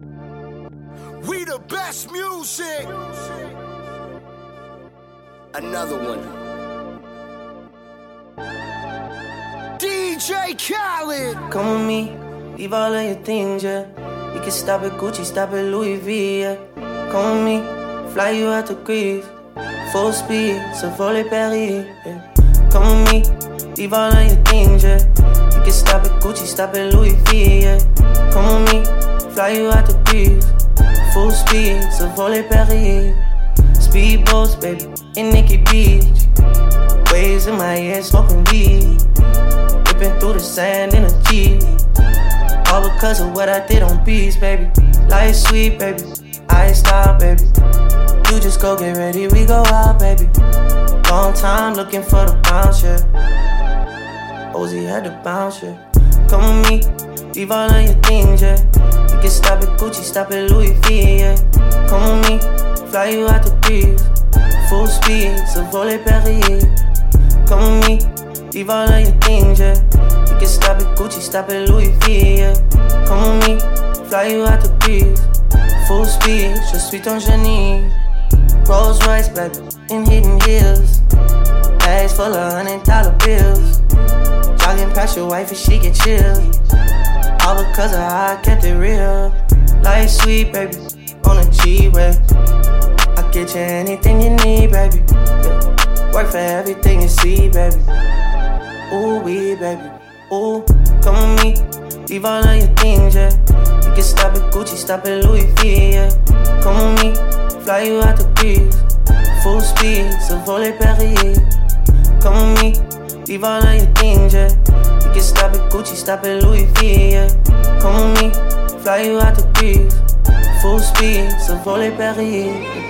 We the best music. Another one. DJ Khaled. Come with me, leave all of your things, yeah. We can stop at Gucci, stop at Louis V, yeah. Come with me, fly you out to Greece. Full speed, so volley Paris, yeah. Come with me, leave all of your things, yeah. We can stop at Gucci, stop at Louis V, yeah. Come with me, fly you out to Greece. Full speed, so volley Paris. Speedboats, baby, in Nikki Beach. Waves in my head, smoking weed. Ripping through the sand in a Jeep. All because of what I did on beats, baby. Life sweet, baby. I stop, baby. You just go get ready, we go out, baby. Long time looking for the bounce, yeah. Ozzy had to bounce, yeah. Come with me, leave all of your things, yeah. You can stop at Gucci, stop at Louis V, yeah. Come with me, fly you out to Greece. Full speed, so volley Paris. Come with me, leave all of your things, yeah. You can stop at Gucci, stop at Louis V, yeah. Come with me, fly you out to Greece. Full speed, je suis ton génie. Rolls Royce, black in hidden hills. Bags full of hundred dollar bills. Jogging past your wife and she get chilled. All because of how I kept it real. Life sweet, baby, on a G-Way. I get you anything you need, baby. Yeah. Work for everything you see, baby. Ooh, we, baby. Ooh, come with me. Leave all of your things, yeah. You can stop at Gucci, stop at Louis V, yeah. Come with me, fly you out to Greece. Full speed, so volley Paris. Come with me, leave all of your things, yeah. You can stop at Gucci, stop at Louis V, yeah. Come with me, fly you out to Greece. Full speed, so volley Paris.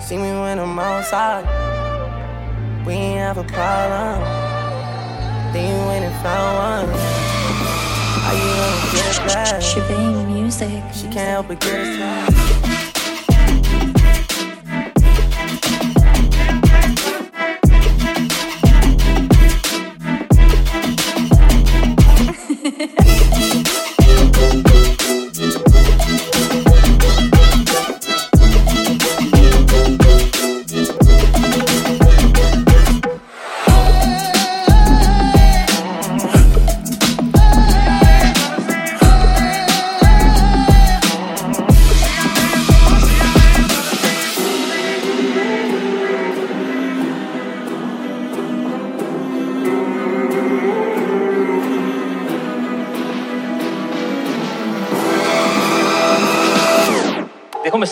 See me when I'm outside. We ain't have a problem. Then you went and found one. How you gonna get back? Shebang music. She can't help but get it.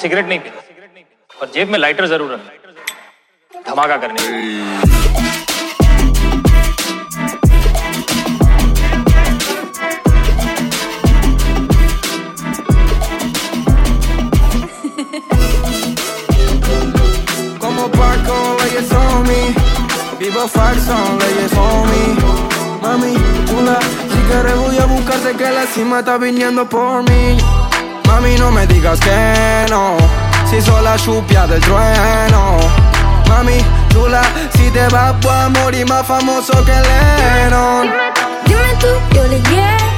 Cigarette नहीं पीता और जेब में lighter ज़रूर रखता धमाका करने के falso, leyes me. Mami, chula, si quieres a buscarte que la cima está viniendo por mí. Mami, no me digas que no, si soy la chupia del trueno. Mami, chula, si te vas voy a morir más famoso que Lennon. Dime tú, yo le.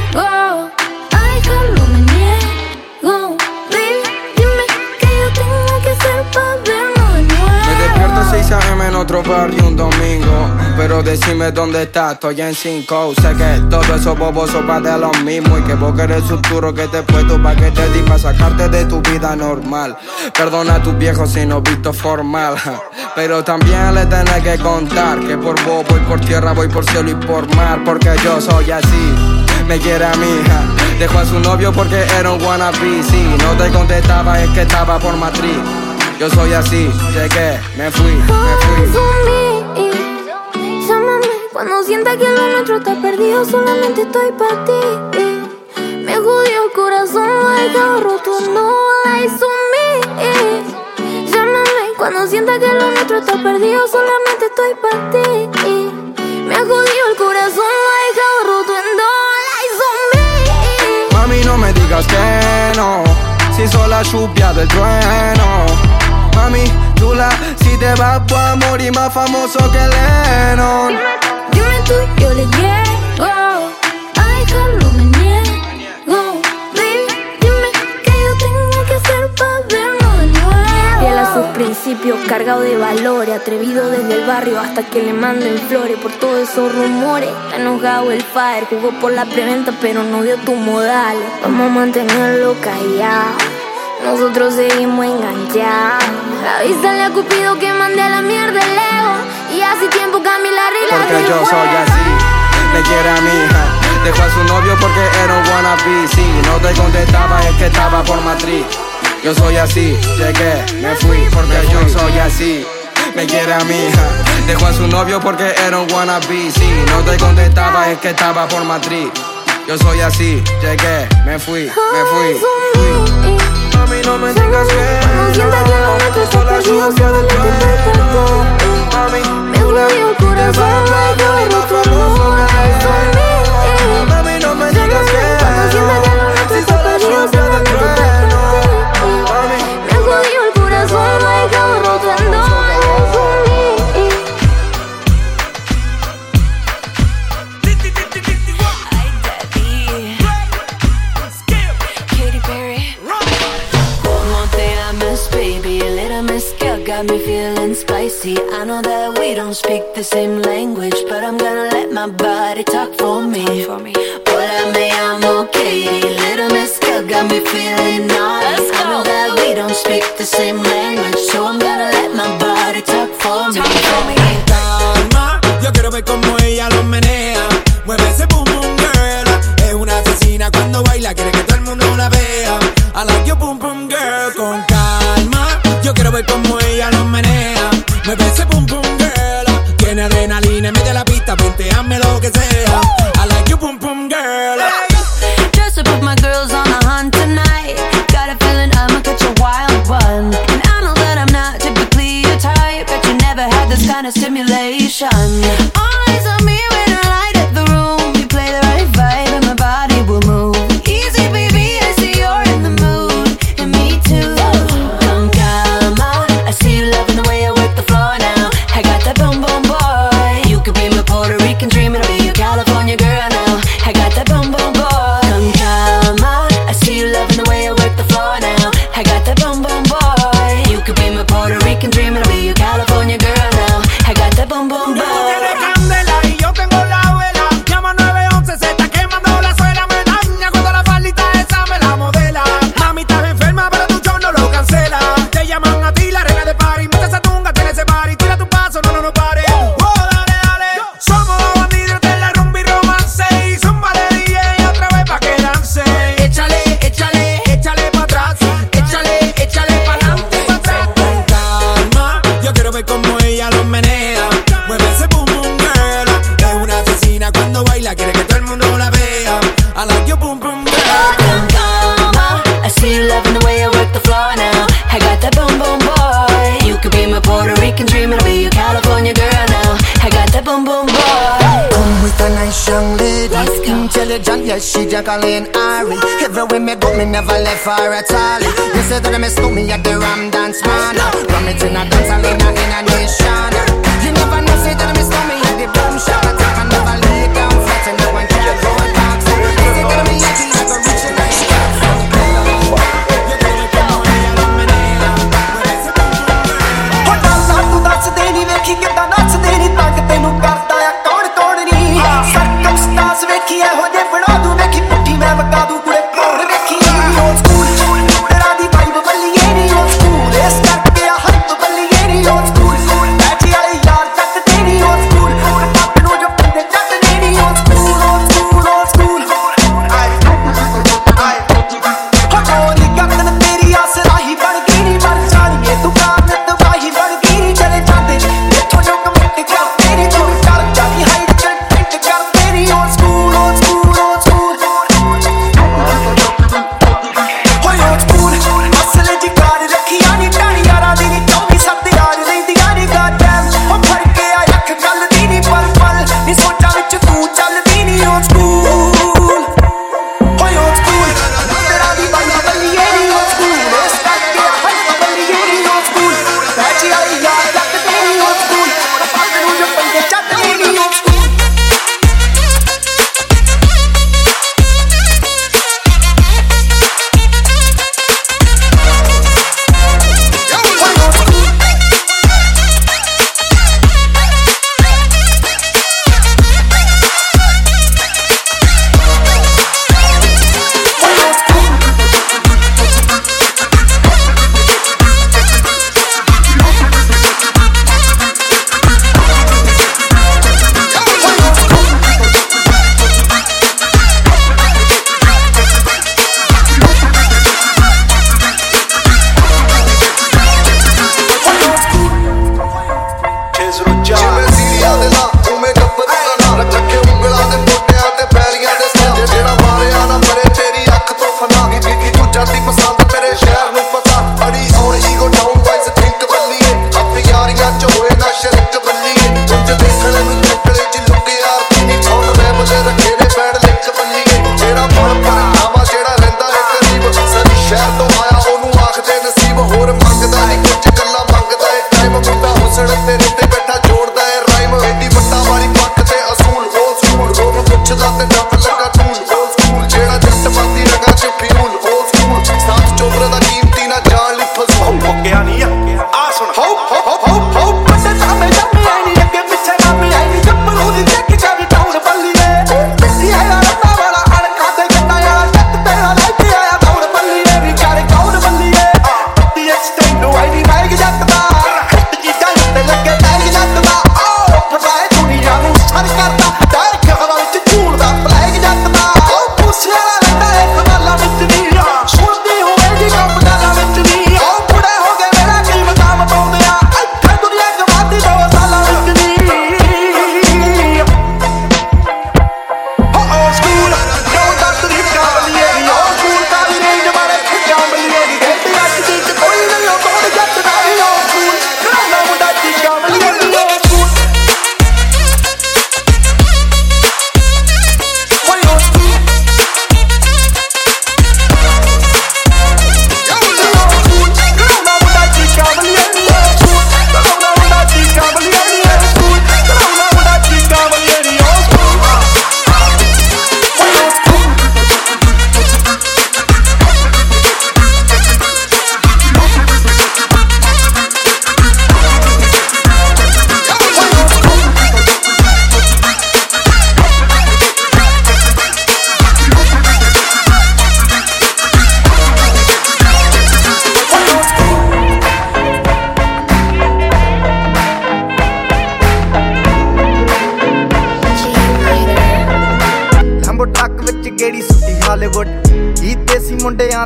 AM en otro barrio un domingo. Pero decime dónde estás, estoy en 5. Sé que todo eso bobos va de lo mismo. Y que vos querés el futuro que te puesto pa' que te di sacarte de tu vida normal. Perdona a tus viejos si no visto formal. Pero también le tenés que contar que por vos voy por tierra, voy por cielo y por mar. Porque yo soy así. Me quiere a mi hija, dejó a su novio porque era un wannabe. Si no te contestaba, es que estaba por matriz. Yo soy así, llegué, me fui, me fui. Llámame cuando sienta que lo nuestro está perdido, solamente estoy para ti. Me jodió el corazón, lo he roto, no lies on me. Llámame cuando sienta que lo nuestro está perdido, solamente estoy para ti. Me jodió el corazón, lo he roto, no lies on me. Mami, no me digas que no, si soy la lluvia del trueno. Mami, chula, si te vas a morir más famoso que Lennon. Dime, dime tú, yo le llego. A dejarlo me niego. Baby, dime qué yo tengo que hacer para verlo de nuevo. Fiel a sus principios, cargado de valores, atrevido desde el barrio hasta que le manden flores por todos esos rumores. Está enojado el fire, jugó por la preventa, pero no dio tus modales. Vamos a mantenerlo callado. Nosotros seguimos enganchados. Avísale a Cupido que mande a la mierda el ego. Y hace tiempo Camila arregla Porque yo soy así, le quiere a mi hija. Dejó a su novio porque era un wannabe. Si no te contestaba, es que estaba por matriz. Yo soy así, llegué, me fui porque yo soy así. Me quiere a mi hija. Dejó a su novio porque era un wannabe. Si no te contestaba, es que estaba por matriz. Yo soy así, llegué, me fui, me fui. fui. Mami, no me digas que no sienta que lo nuestro está perdido lo que te Mami, me volvió el corazón yo le Mami, no me digas que no sienta que lo nuestro está don't speak the same language, but I'm gonna let my body talk for me. Hola, me llamo Katie. Little mezcal got me feeling naughty. I know that we don't speak the same language, so I'm gonna let my body talk for me. calma. Yo quiero ver cómo ella lo menea. Mueve ese boom boom girl. Es una asesina cuando baila, quiere que todo el mundo la vea. I like your boom boom girl. Con calma. Yo quiero ver cómo ella lo menea. Mueve ese boom boom ponteame lo que sea. I like you, boom boom girl. Just to put my girls on the hunt tonight. Got a feeling I'ma catch a wild one. And I know that I'm not typically your type, but you never had this kind of stimulation. She Jacqueline Ari. Everywhere me go, me never left her at all. You say that I miss me at the Ram Dance Man. Ram it in a dance, I in a nation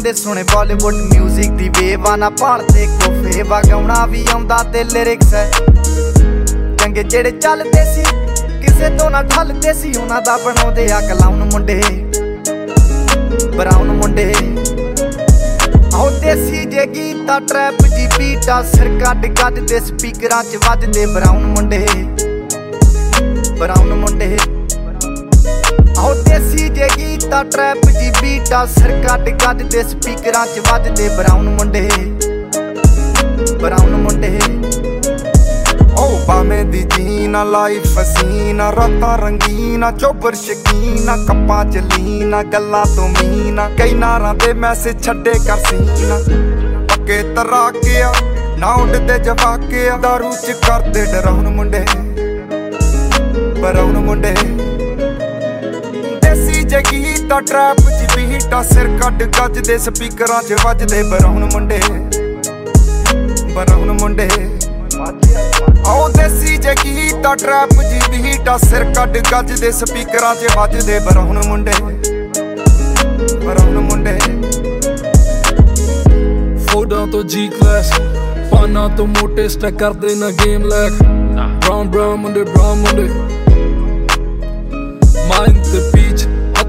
ਮੁੰਡਿਆਂ ਦੇ ਸੁਣੇ ਬਾਲੀਵੁੱਡ 뮤직 ਦੀ wave ਆ, ਨਾ ਭਾਲਦੇ ਕੋਫੇ ਵਗਾਉਣਾ ਵੀ ਆਉਂਦਾ ਤੇ lyrics ਹੈ ਚੰਗੇ ਜਿਹੜੇ ਚੱਲਦੇ ਸੀ, ਕਿਸੇ ਤੋਂ ਨਾ ਠੱਲਦੇ ਸੀ, ਉਹਨਾਂ ਦਾ ਬਣਾਉਂਦੇ ਆ ਕਲਾਉਨ ਮੁੰਡੇ। ਬਰਾਉਨ ਮੁੰਡੇ। ਆਉ ਦੇਸੀ ਜੇ ਗੀਤਾ ਟਰੈਪ ਜੀ ਬੀਟਾ ਸਿਰ ਕੱਢ ਕੱਢ ਦੇ ਸਪੀਕਰਾਂ 'ਚ ਵੱਜਦੇ ਬਰਾਉਨ ਮੁੰਡੇ। ਬਰਾਉਨ ਮੁੰਡੇ। ਆਉ ਦੇਸੀ ਜੇ ਗੀਤਾ ਟਰੈਪ ਜੀ ਬੀਟਾ ਸਿਰ ਕੱਢ ਕੱਢ ਦੇ ਸਪੀਕਰਾਂ 'ਚ ਵੱਜਦੇ ਬਰਾਉਨ ਮੁੰਡੇ। ਬਰਾਉਨ ਮੁੰਡੇ। ਓ ਬਾਵੇਂ ਦੀ ਜੀਨਾ ਲਾਈਫ ਹਸੀਨਾ ਰਾਤਾਂ ਰੰਗੀਨਾ ਚੋਬਰ ਸ਼ਕੀਨਾ ਕੱਪਾਂ ਚ ਲੀਨਾ ਗੱਲਾਂ ਤੋਂ ਮੀਨਾ ਕਈ ਨਾਰਾਂ ਦੇ ਮੈਸੇਜ ਛੱਡੇ ਕਰ ਸੀਨਾ ਪੱਕੇ ਤਰਾਕਿਆ ਨਾ ਉੱਡਦੇ ਜਵਾਕਿਆ ਦਾਰੂ ਚ ਕਰਦੇ ਡਰਾਉਣ ਮੁੰਡੇ। ਬਰਾਉਣ ਮੁੰਡੇ। ਦੇਸੀ ਜਗੀ ਤਾਂ ਟਰੈਪ ਜੀ ਬੀਟਾ ਸਿਰ ਕੱਢ ਗੱਜ ਦੇ ਸਪੀਕਰਾਂ 'ਚ ਵੱਜਦੇ ਬਰਾਉਣ ਮੁੰਡੇ। ਬਰਾਉਣ ਮੁੰਡੇ। ਆਉ ਦੇਸੀ ਜਗੀ ਤਾਂ ਟਰੈਪ ਜੀ ਬੀਟਾ ਸਿਰ ਕੱਢ ਗੱਜ ਦੇ ਸਪੀਕਰਾਂ 'ਚ ਵੱਜਦੇ ਬਰਾਉਣ ਮੁੰਡੇ। ਬਰਾਉਣ ਮੁੰਡੇ। ਫੋਡਾਂ ਤੋਂ ਜੀ ਕਲਾਸ ਪਾਨਾ ਤੋਂ ਮੋਟੇ ਸਟੈਕ ਕਰਦੇ ਨਾ ਗੇਮ ਲੈਕ ਬ੍ਰਾਊਨ ਬ੍ਰਾਊਨ ਮੁੰਡੇ ਬ੍ਰਾਊਨ ਮੁੰਡੇ। ਮਾਈਂਡ ਤੇ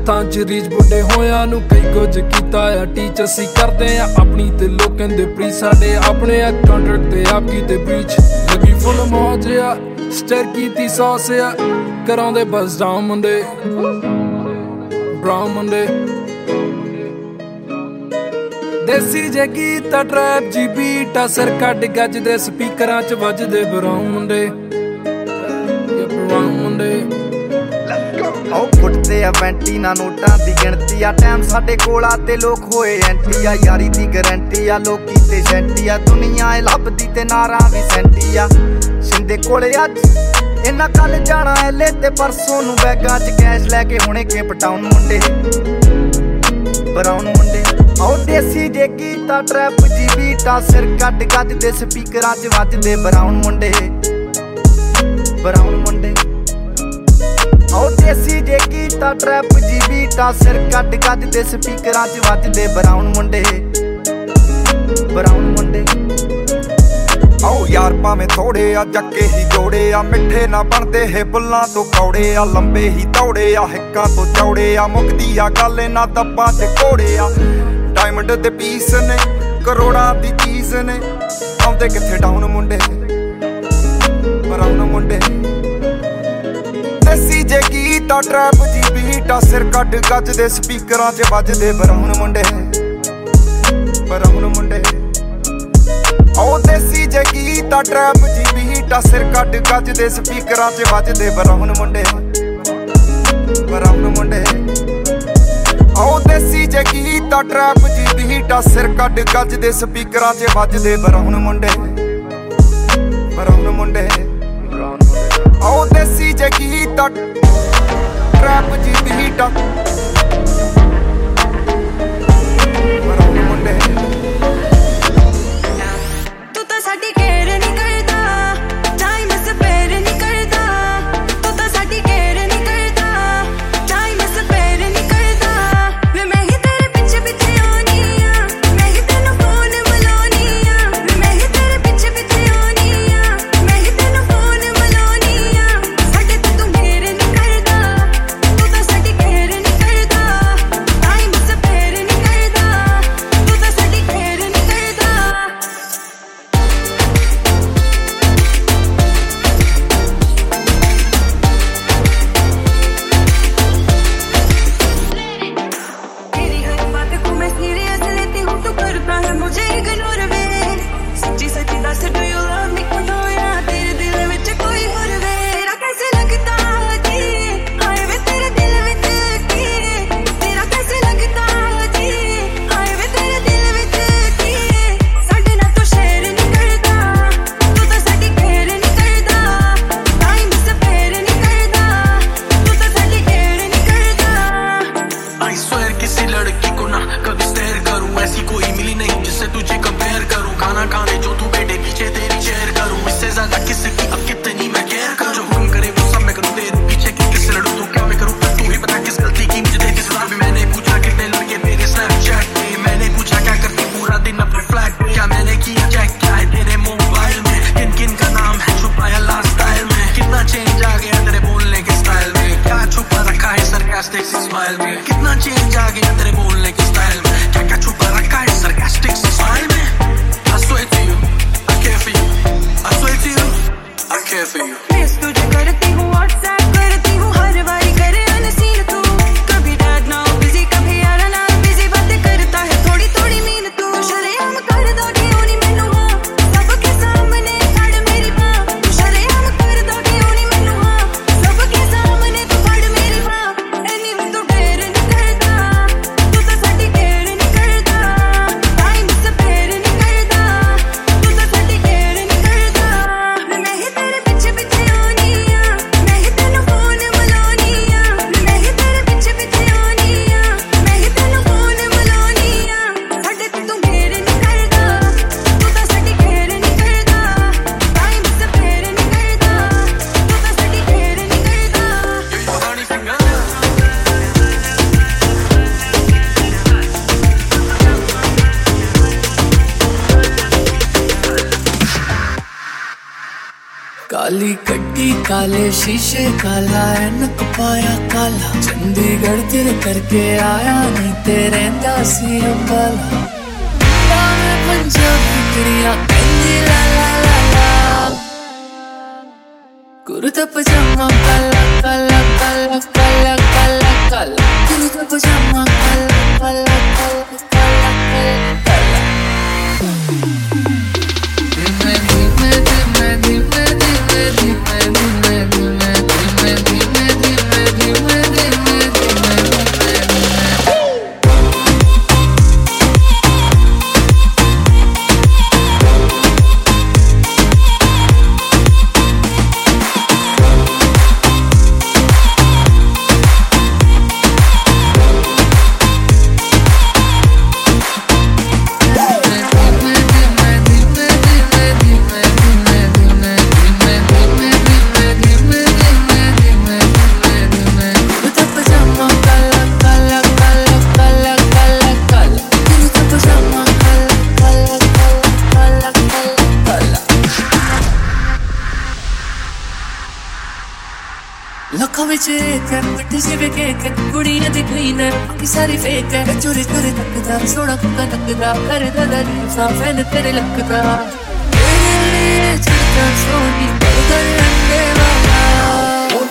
ਹੱਥਾਂ 'ਚ ਰੀਚ ਬੁੱਢੇ ਹੋਇਆਂ ਨੂੰ ਕਈ ਕੁਝ ਕੀਤਾ ਆ। ਟੀਚਰ ਸੀ ਕਰਦੇ ਆ ਆਪਣੀ ਤੇ ਲੋਕਾਂ ਦੇ ਪ੍ਰੀ ਸਾਡੇ ਆਪਣੇ ਆ ਕੰਟਰੈਕਟ ਤੇ ਆਪ ਕੀ ਤੇ ਬ੍ਰੀਚ ਲੱਗੀ ਫੁੱਲ ਮੌਜ ਆ ਸਟਰ ਕੀਤੀ ਸੌਸ ਆ। ਕਰਾਉਂਦੇ ਬਸ ਡਾਊਨ ਮੁੰਡੇ। ਬ੍ਰਾਊਨ ਮੁੰਡੇ। ਦੇਸੀ ਜੇ ਗੀਤ ਟਰੈਪ ਜੀ ਬੀਟ ਅਸਰ ਕੱਢ ਗੱਜ ਦੇ ਸਪੀਕਰਾਂ 'ਚ ਵੱਜਦੇ ਬਰਾਉਨ ਮੁੰਡੇ। ਆਉ ਫੁੱਟਦੇ ਆ ਵੈਂਟੀ ਨਾ ਨੋਟਾਂ ਦੀ ਗਿਣਤੀ ਆ। ਟਾਈਮ ਸਾਡੇ ਕੋਲ ਆ ਤੇ ਲੋਕ ਹੋਏ ਐਂਟੀ ਆ। ਯਾਰੀ ਦੀ ਗਾਰੰਟੀ ਆ, ਲੋਕੀ ਤੇ ਸੈਂਟੀ ਆ। ਦੁਨੀਆ ਏ ਲੱਭਦੀ ਤੇ ਨਾਰਾਂ ਵੀ ਸੈਂਟੀ ਆ। ਸਿੰਦੇ ਕੋਲੇ ਅੱਜ, ਇਹਨਾਂ ਕੱਲ ਜਾਣਾ ਐਲੇ ਤੇ ਪਰਸੋਂ ਨੂੰ ਬੈਗਾਂ 'ਚ ਕੈਸ਼ ਲੈ ਕੇ ਹੁਣੇ ਕੇ ਪਟਾਉਣ ਮੁੰਡੇ। ਬਰਾਉਨ ਮੁੰਡੇ। ਆਉ ਦੇਸੀ ਜੇ ਗੀਤਾ ਟਰੈਪ ਜੀ ਬੀਟਾ ਸਿਰ ਕੱਢ ਗੱਜ ਦੇ ਸਪੀਕਰਾਂ 'ਚ ਵੱਜਦੇ ਬਰਾਉਨ ਮੁੰਡੇ। ਬਰਾਉਨ ਮੁੰਡੇ। ਉਹ ਦੇਸੀ ਜੇ ਕੀਤਾ ਟਰੈਪ ਜੀ ਬੀਟਾ ਸਿਰ ਕੱਟ ਕੱਟ ਦੇ ਸਪੀਕਰਾਂ 'ਚ ਵੱਜਦੇ ਬਰਾਉਨ ਮੁੰਡੇ। ਬਰਾਉਨ ਮੁੰਡੇ। ਆਓ ਯਾਰ ਭਾਵੇਂ ਥੋੜੇ ਆ, ਜੱਕੇ ਹੀ ਜੋੜੇ ਆ, ਮਿੱਠੇ ਨਾ ਬਣਦੇ ਹੈ ਬੁੱਲਾਂ ਤੋਂ ਕੌੜੇ ਆ, ਲੰਬੇ ਹੀ ਤੌੜੇ ਆ, ਹਿੱਕਾਂ ਤੋਂ ਚੌੜੇ ਆ ਮੁਕਦੀ ਆ, ਗੱਲ ਨਾ ਦੱਬਾਂ 'ਚ ਕੋੜੇ ਆ। ਡਾਇਮੰਡ ਦੇ ਪੀਸ ਨੇ, ਕਰੋੜਾਂ ਦੀ ਚੀਜ਼ ਨੇ। ਆਉਂਦੇ ਕਿੱਥੇ ਡਾਊਨ ਮੁੰਡੇ? ਬਰਾਉਨ ਮੁੰਡੇ। ਬੀਟਾ ਟਰੈਪ ਦੀ ਬੀਟਾ ਸਿਰ ਕੱਢ ਗੱਜ ਦੇ ਸਪੀਕਰਾਂ 'ਚ ਵੱਜਦੇ ਬਰਾਉਨ ਮੁੰਡੇ। ਬਰਾਉਨ ਮੁੰਡੇ। ਉਹ ਦੇਸੀ ਜੇ ਗੀਤਾ ਟਰੈਪ ਦੀ ਬੀਟਾ ਸਿਰ ਕੱਢ ਗੱਜ ਦੇ ਸਪੀਕਰਾਂ 'ਚ ਵੱਜਦੇ ਬਰਾਉਨ ਮੁੰਡੇ। ਬਰਾਉਨ ਮੁੰਡੇ। ਉਹ ਦੇਸੀ ਜੇ ਗੀਤਾ ਟਰੈਪ ਦੀ ਬੀਟਾ ਸਿਰ ਕੱਢ ਗੱਜ ਦੇ ਸਪੀਕਰਾਂ 'ਚ ਵੱਜਦੇ ਬਰਾਉਨ ਮੁੰਡੇ। ਬਰਾਉਨ ਮੁੰਡੇ। ਉਹ ਦੇਸੀ ਜੇ Gita rap with the heater.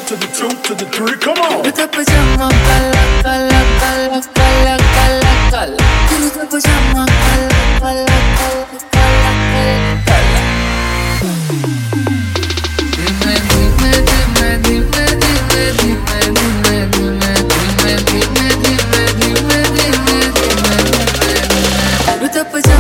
to the two, the three, come on. Pajama,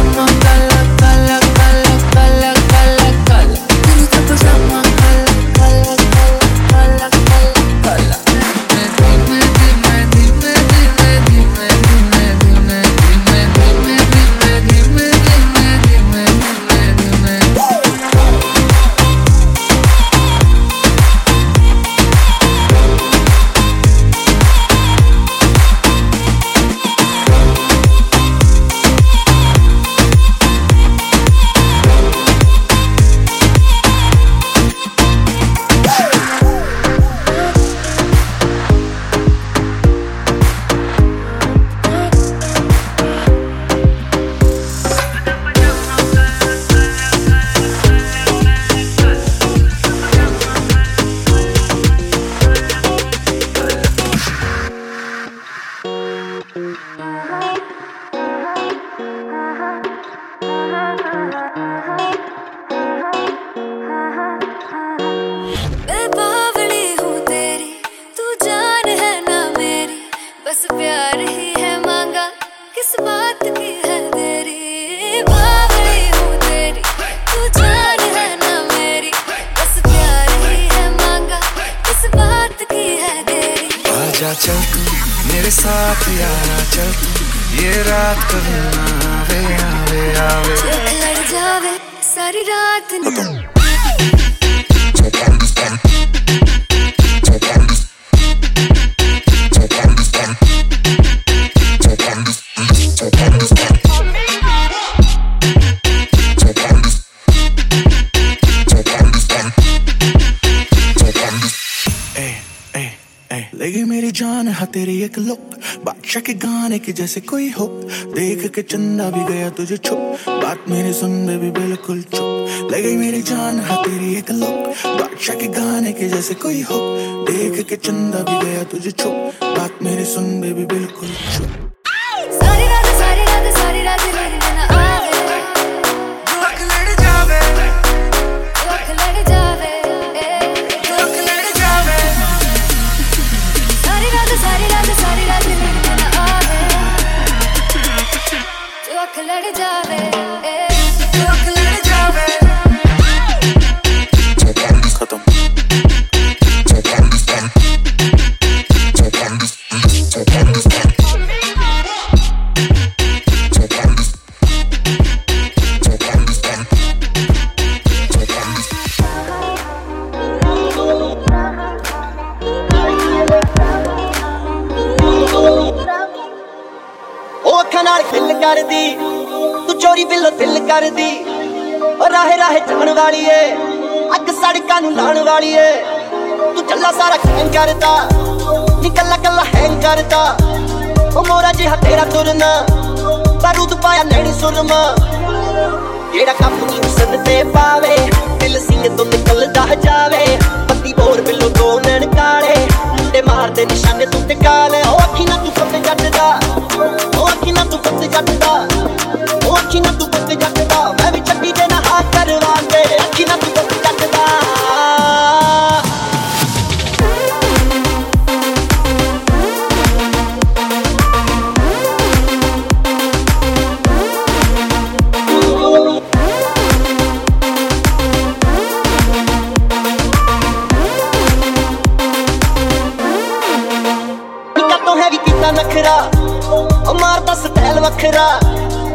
ਵੱਖਰਾ। ਉਹ ਮਾਰਦਾ ਸਟਾਈਲ ਵੱਖਰਾ।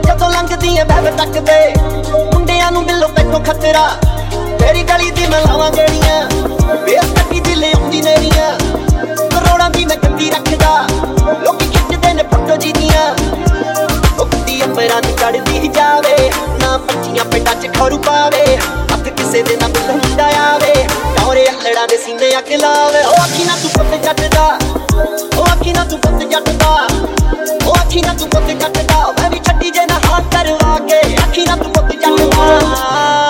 ਜਦੋਂ ਲੰਘਦੀ ਐ ਬੈਬ ਤੱਕਦੇ ਮੁੰਡਿਆਂ ਨੂੰ ਮਿਲੋ ਪੈਟੋ ਖਤਰਾ। ਤੇਰੀ ਗਲੀ ਦੀ ਮੈਂ ਲਾਵਾਂ ਗੇੜੀਆਂ ਬੇਸ ਕੱਟੀ ਦਿਲ ਆਉਂਦੀ ਨੇਰੀਆਂ ਕਰੋੜਾਂ ਦੀ ਮੈਂ ਗੱਡੀ ਰੱਖਦਾ, ਲੋਕੀ ਖਿੱਚਦੇ ਨੇ ਫੋਟੋ ਜੀਦੀਆਂ ਉਹ ਕੁੱਤੀ ਅੰਬਰਾਂ ਦੀ ਚੜਦੀ ਜਾਵੇ, ਨਾ ਪੱਚੀਆਂ ਪਿੰਡਾਂ 'ਚ ਖਰੂ ਪਾਵੇ। ਅੱਧ ਕਿਸੇ ਦੇ ਨਾ ਮਿਲ ਹੁੰਦਾ ਆਵੇ ਟੌਰੇ ਹਲੜਾ ਦੇ ਸੀਨੇ ਅੱਗ ਲਾਵੇ। ਉਹ ਅੱਖੀ ਨਾ ਤੂੰ ਪੁੱਤ ਜੱਟ ਦਾ ਉਹ ਅੱਖੀ ਨਾ ਤੂੰ ਪੁੱਤ ਜੱਟ ਦਾ। ਉਹ ਅੱਖੀ ਨਾ ਤੂੰ ਪੁੱਤ ਜੱਟ ਦਾ। ਮੈਂ ਵੀ ਛੱਡੀ ਜੇ ਨਾ ਹੱਥ ਕਰਵਾ ਕੇ। ਅੱਖੀ ਨਾ ਤੂੰ ਪੁੱਤ ਜੱਟ ਦਾ।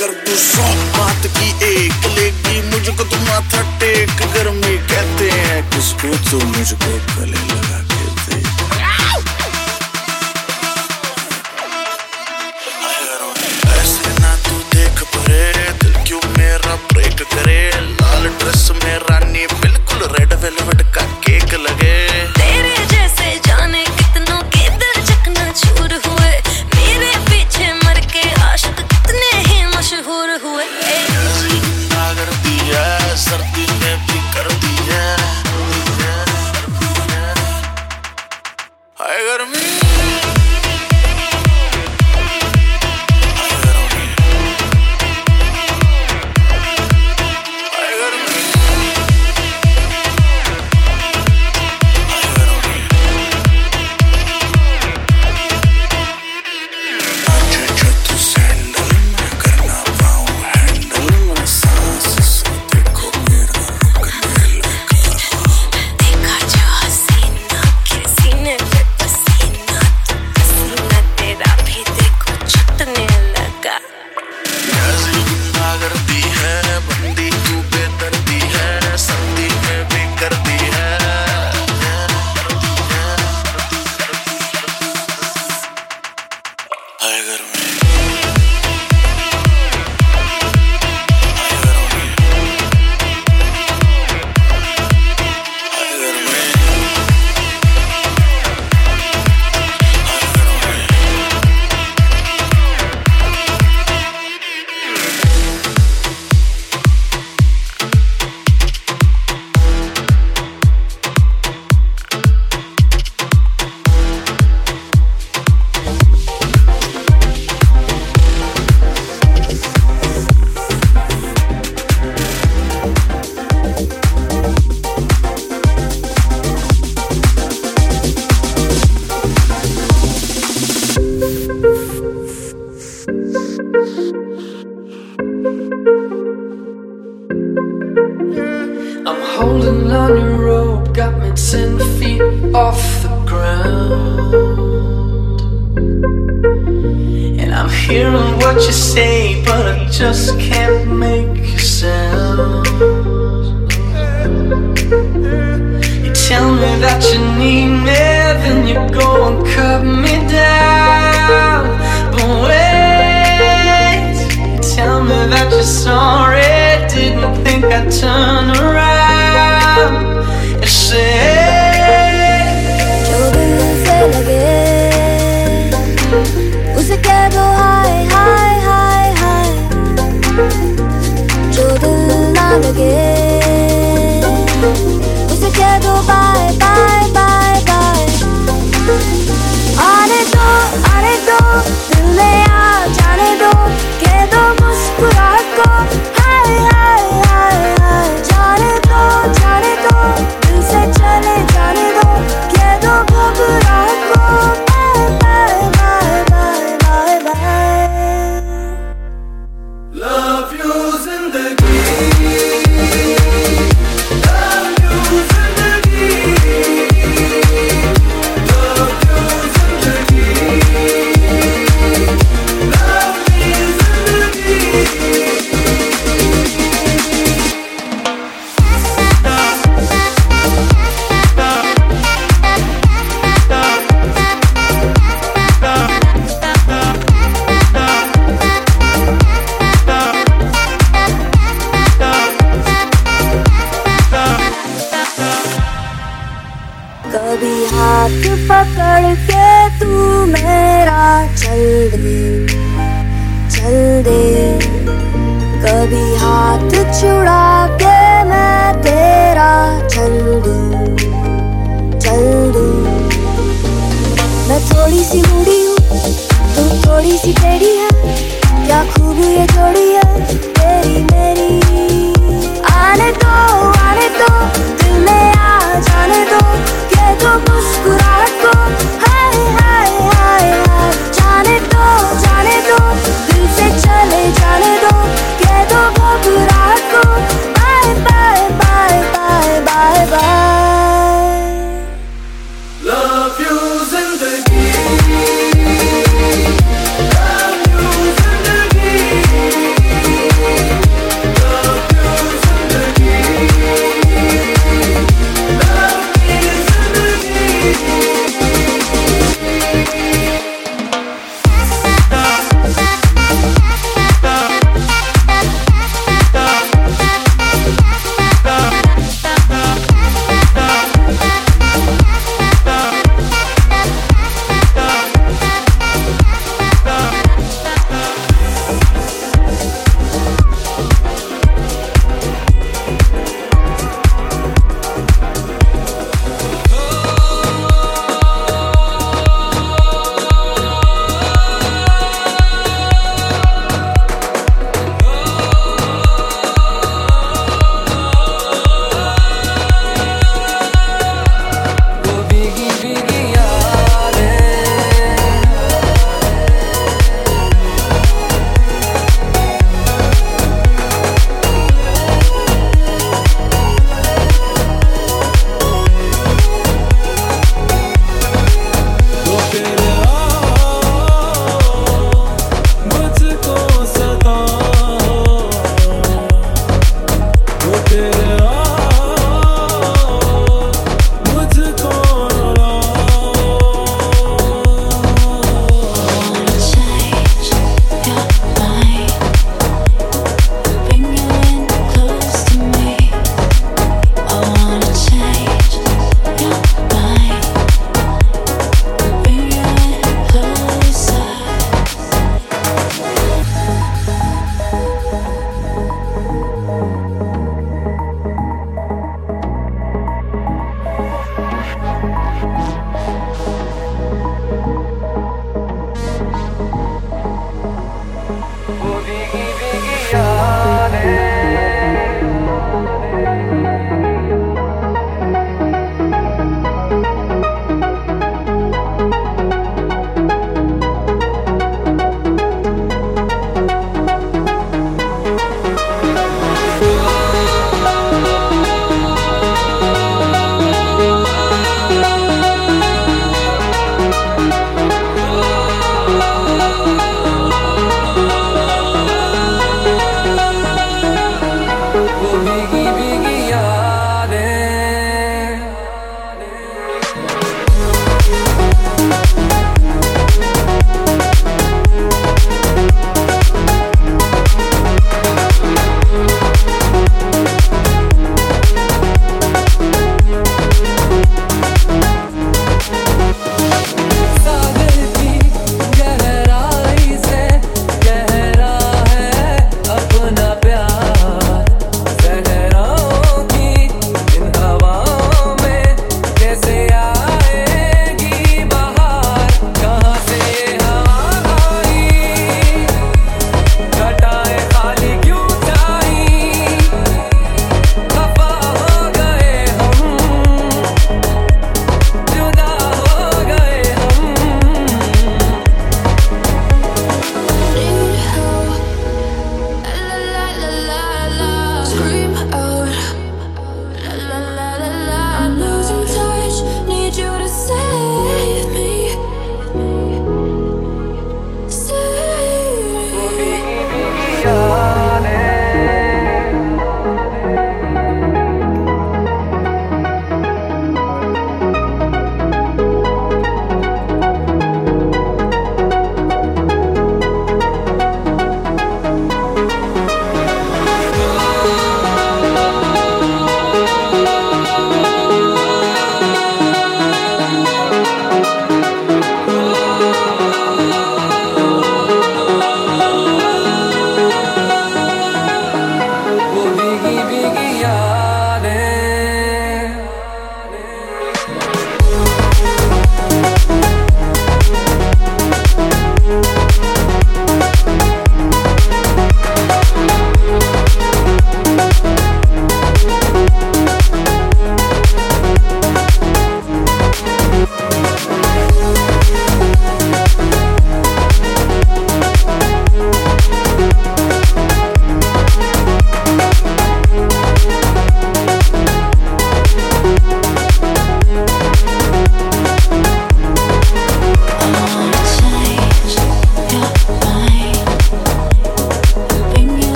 कर दू। सौ बात की एक लेगी मुझको तुम माथा टेक। गर्मी कहते हैं किसको तो मुझको गले लगा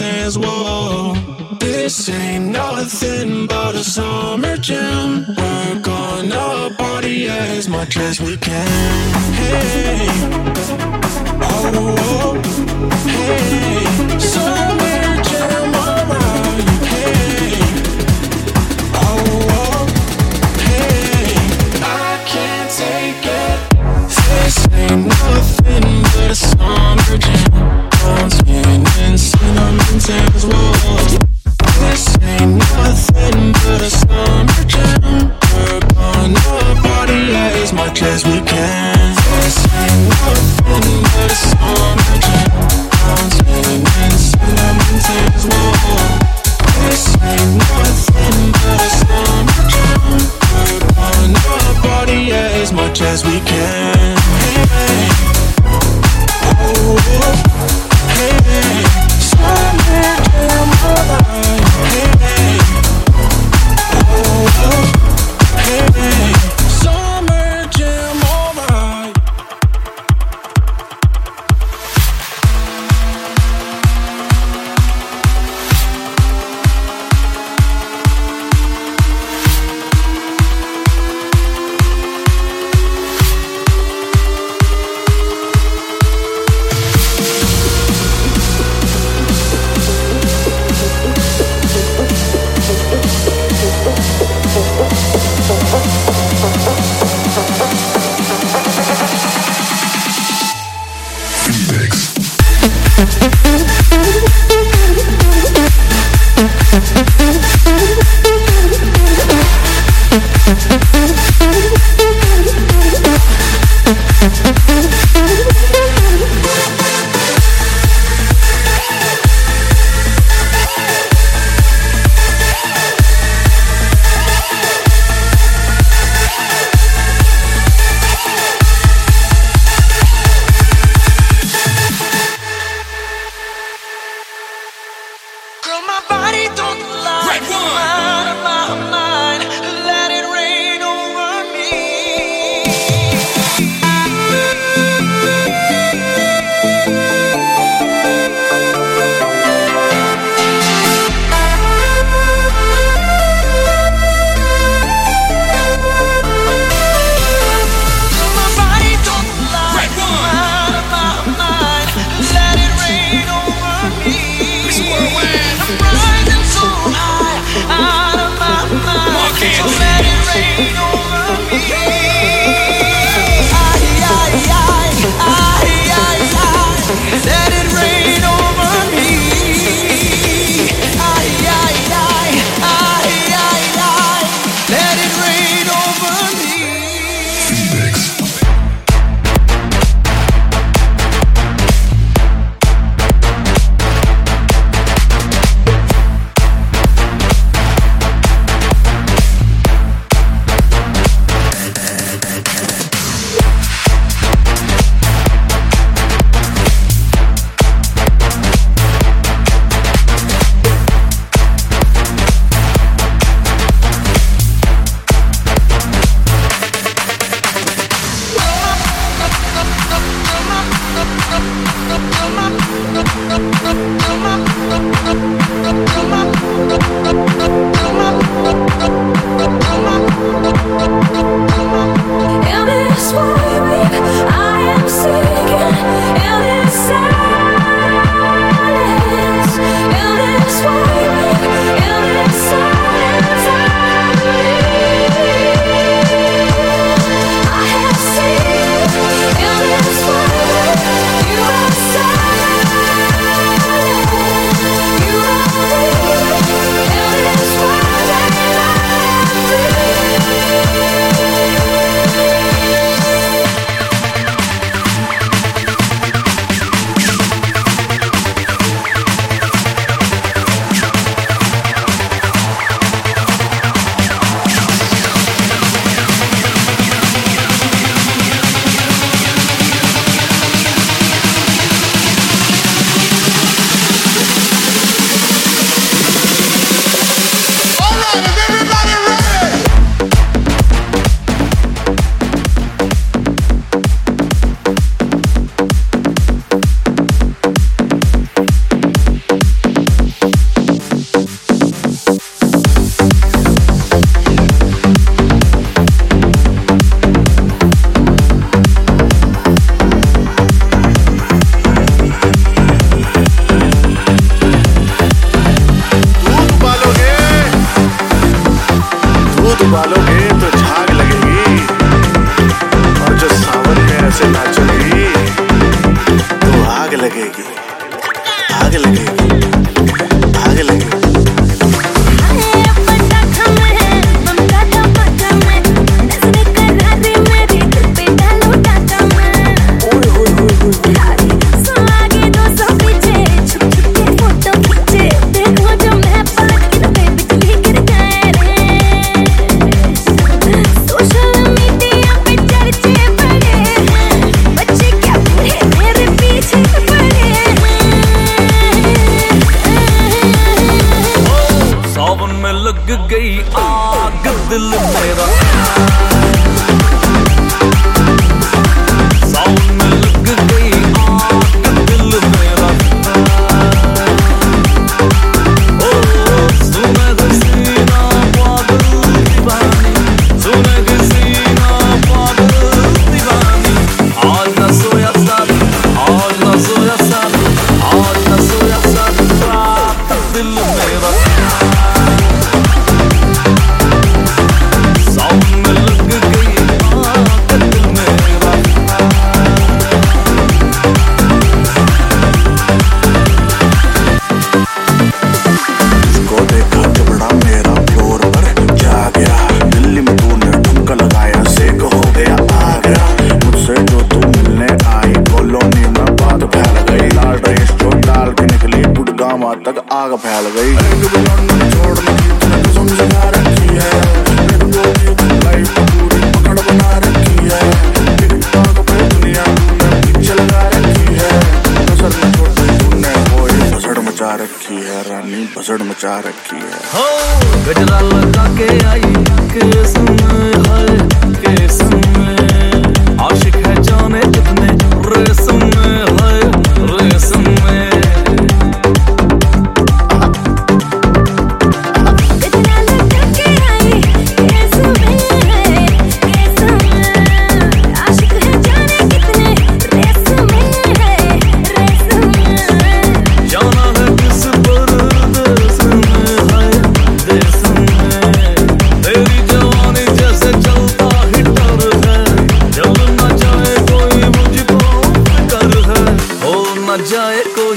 intense. Whoa, this ain't nothing but a summer jam. We're gonna party as much as we can. Hey, oh, oh hey, summer. In this moment, I am sinking. ना जाए कोई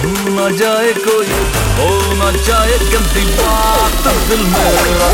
भूल ना जाए कोई हो ना जाए गंदी बात दिल मेरा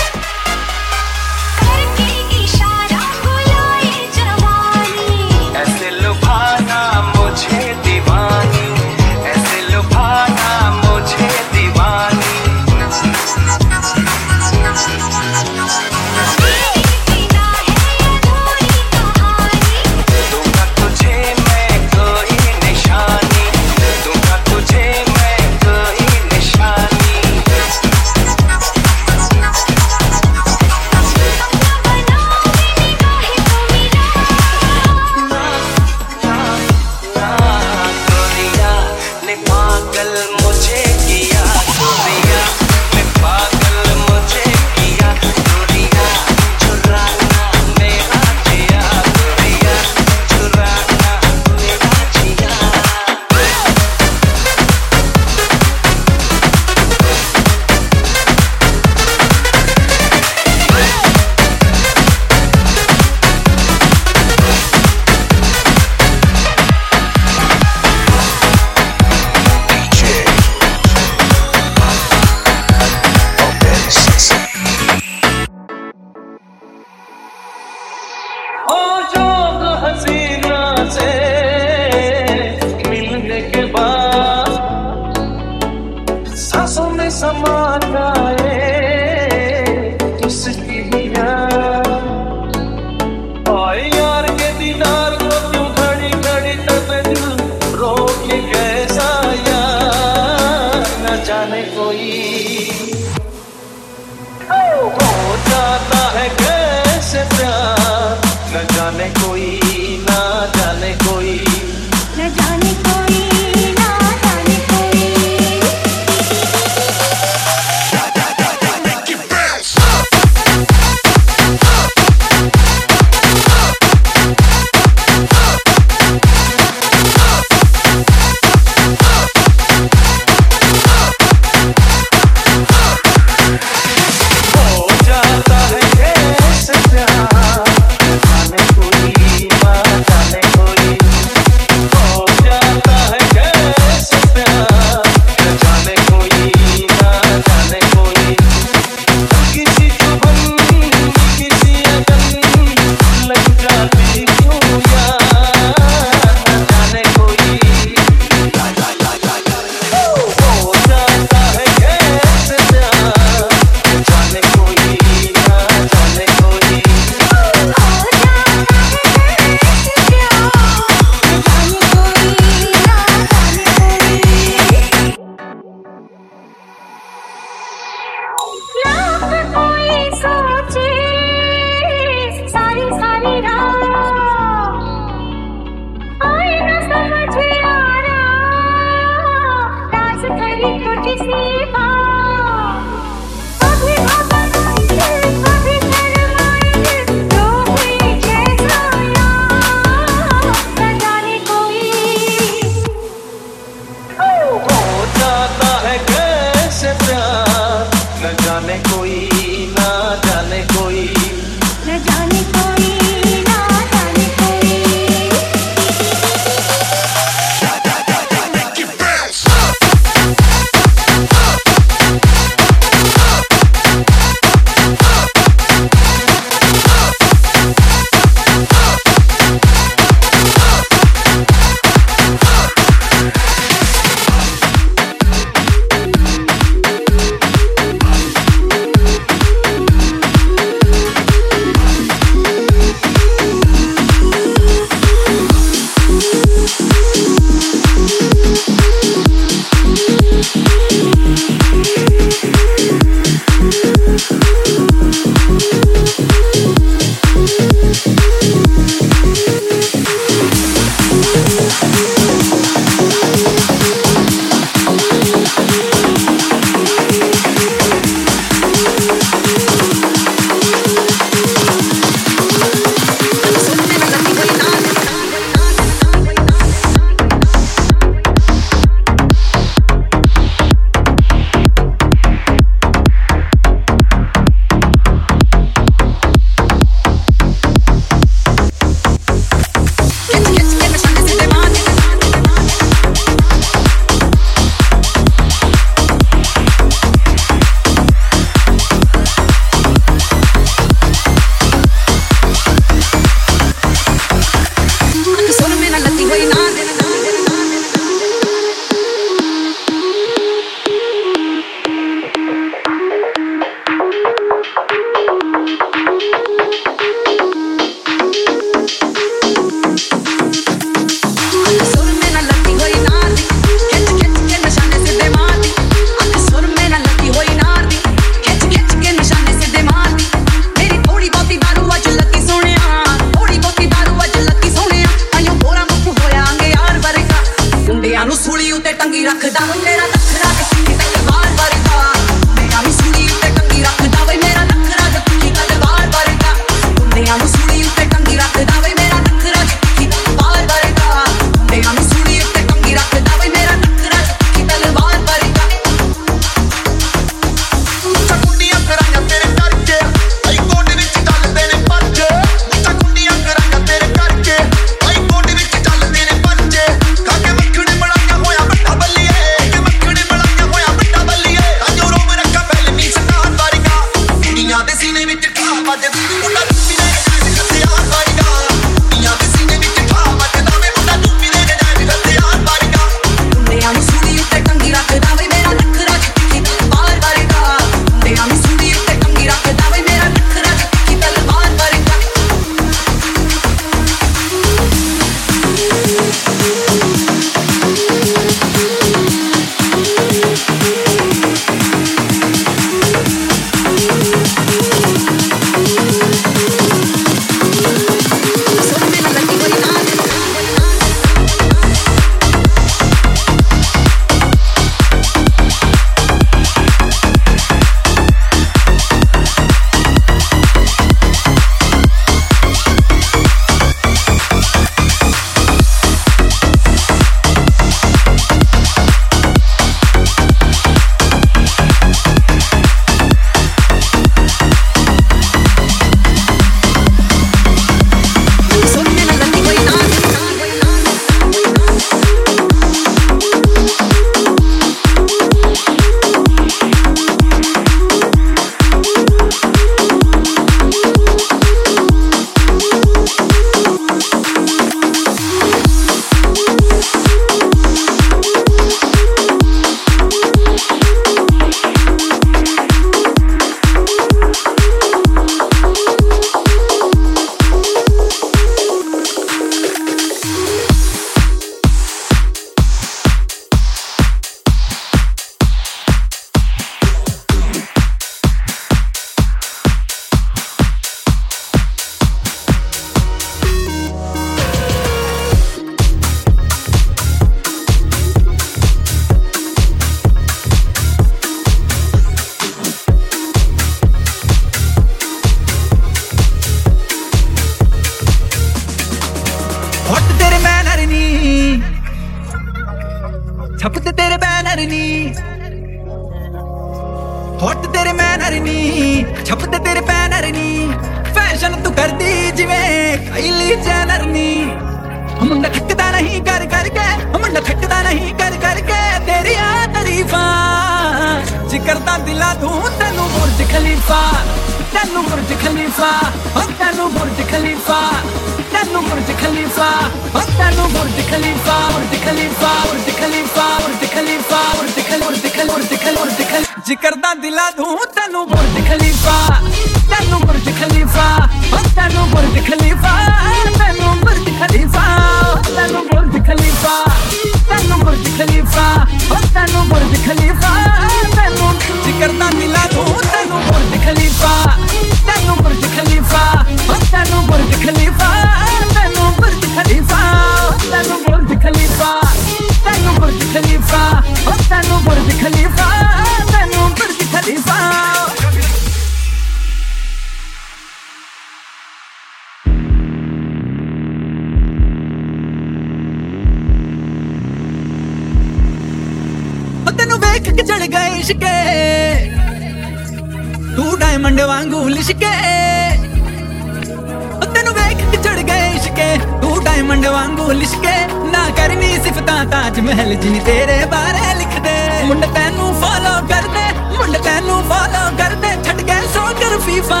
ਡਾਇਮੰਡ ਵਾਂਗੂ ਲਿਸ਼ਕੇ ਨਾ ਕਰਨੀ ਸਿਫਤਾਂ ਤਾਜ ਮਹਿਲ ਜਿਨੀ ਤੇਰੇ ਬਾਰੇ ਲਿਖਦੇ ਮੁੰਡ ਤੈਨੂੰ ਫਾਲੋ ਕਰਦੇ ਮੁੰਡ ਤੈਨੂੰ ਫਾਲੋ ਕਰਦੇ ਛੱਡ ਗਏ ਸੋਕਰ ਫੀਫਾ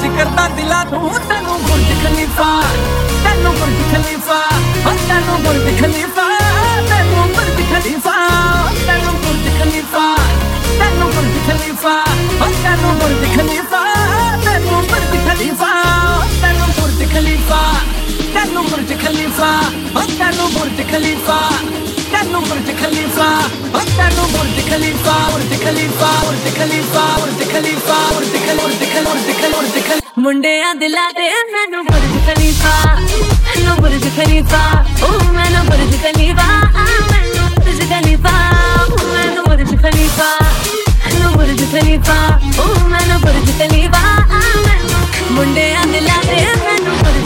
ਜ਼ਿਕਰ ਦਾ ਦਿਲਾ ਤੂੰ ਤੈਨੂੰ ਗੁਰਜ ਖਲੀਫਾ ਤੈਨੂੰ ਗੁਰਜ ਖਲੀਫਾ ਹਾਂ ਤੈਨੂੰ ਗੁਰਜ ਖਲੀਫਾ ਤੈਨੂੰ ਗੁਰਜ ਖਲੀਫਾ ਤੈਨੂੰ ਗੁਰਜ ਖਲੀਫਾ ਤੈਨੂੰ ਗੁਰਜ ਖਲੀਫਾ ਹਾਂ ਤੈਨੂੰ Burj Khalifa Kanu Burj Khalifa, Kanu Burj Khalifa, Kanu Burj Khalifa, Kanu Burj Khalifa, Burj Khalifa, Burj Khalifa, Burj Khalifa, Burj Khalifa, Burj Khalifa, Burj Khalifa, Burj Khalifa. मुंडे दिला दे मैनू बुर्ज खलीफा मैनू बुर्ज खलीफा ओ मैनू बुर्ज खलीफा मैनू बुर्ज खलीफा मैनू बुर्ज खलीफा मैनू बुर्ज खलीफा ओ मैनू बुर्ज खलीफा मुंडे दिला दे मैनू बुर्ज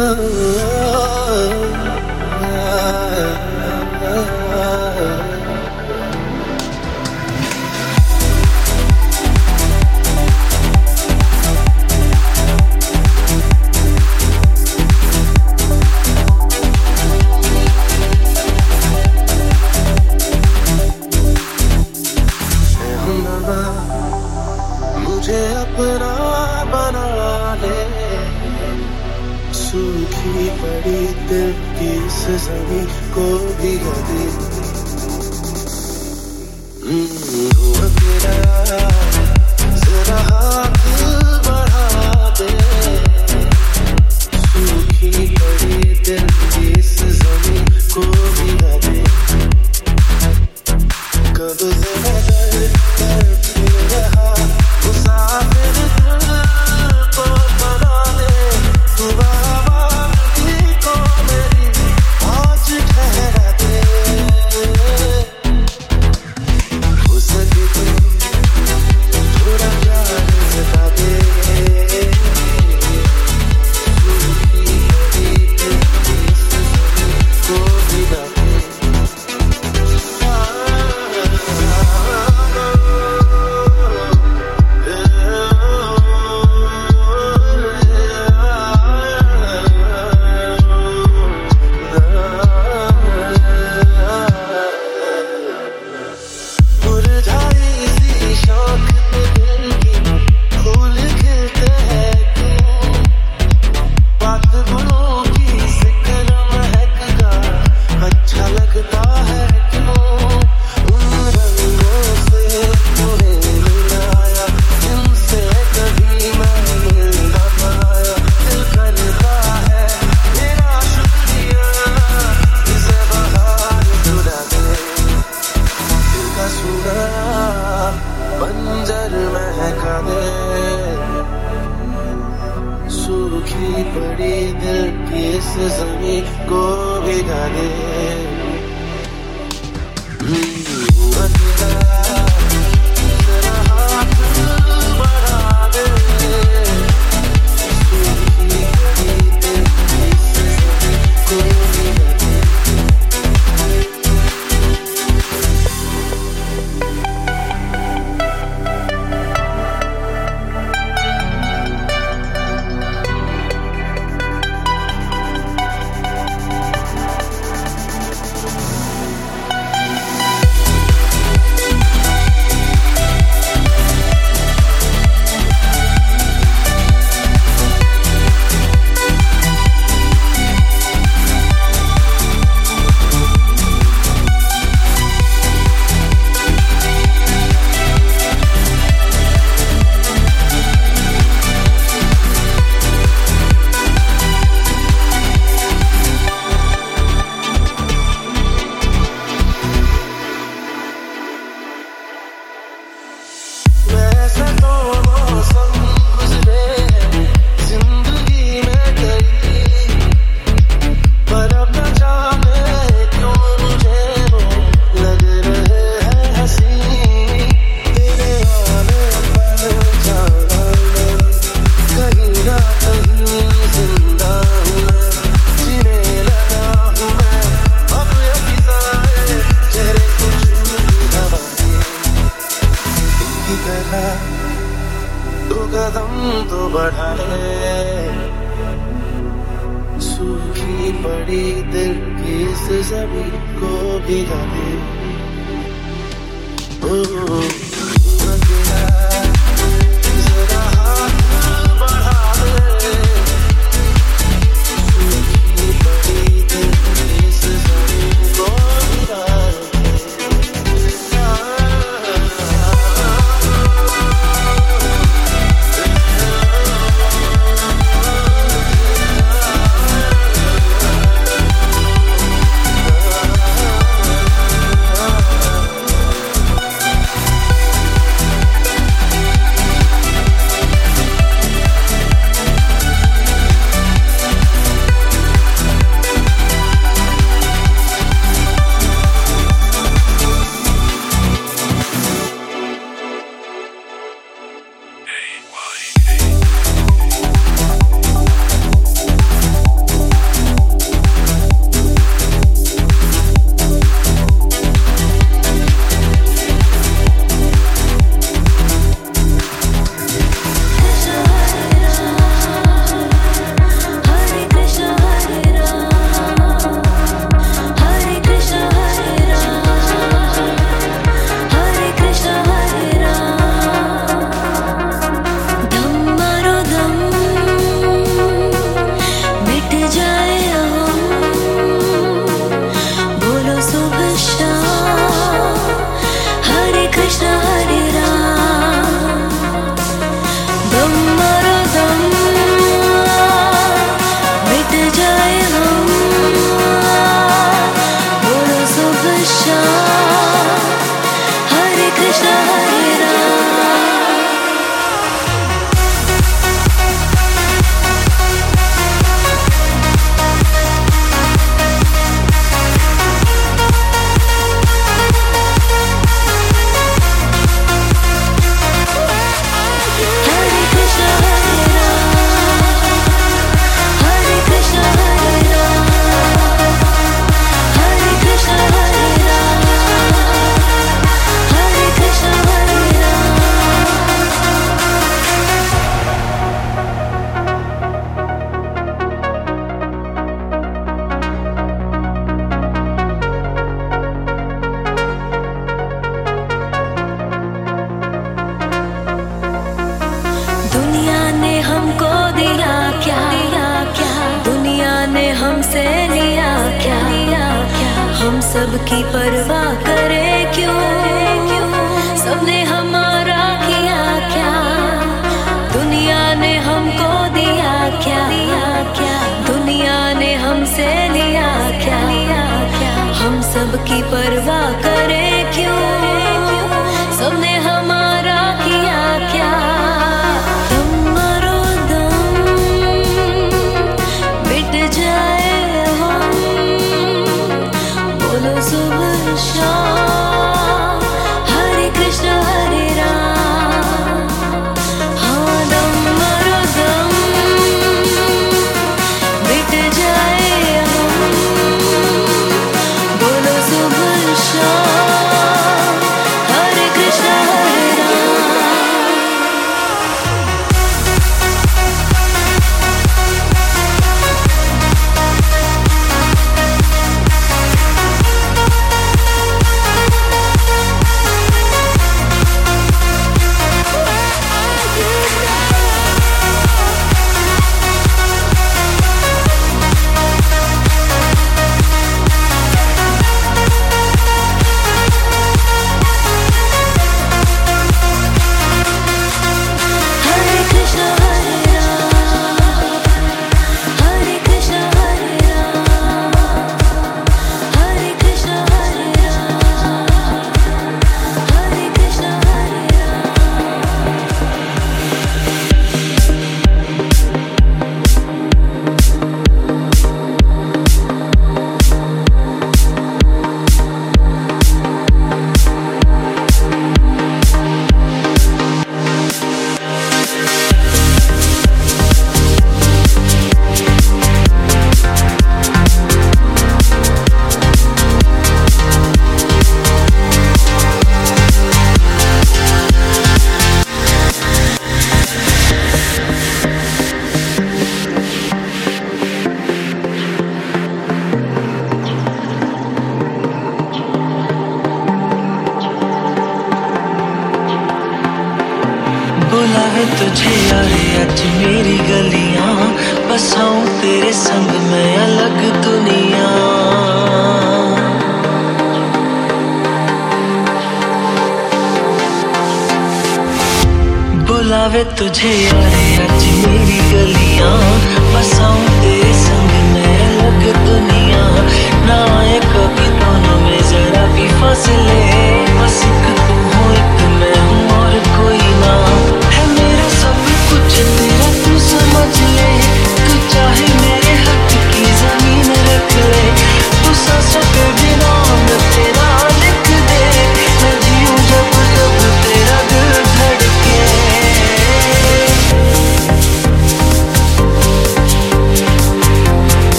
oh. की इस जमी को भी दे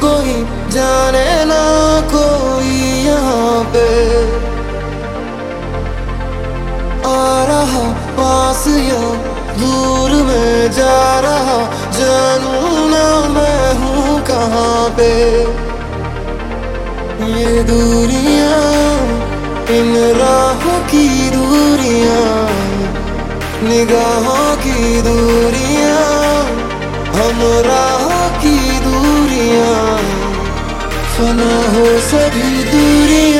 कोई जाने ना कोई यहाँ पे। आ रहा पास या दूर में जा रहा, जानू ना मैं हूँ कहाँ पे। ये दूरियाँ, इन राहों की दूरियाँ, निगाहों की दूरियाँ, हम राहों दुनिया फना हो सभी दूरी।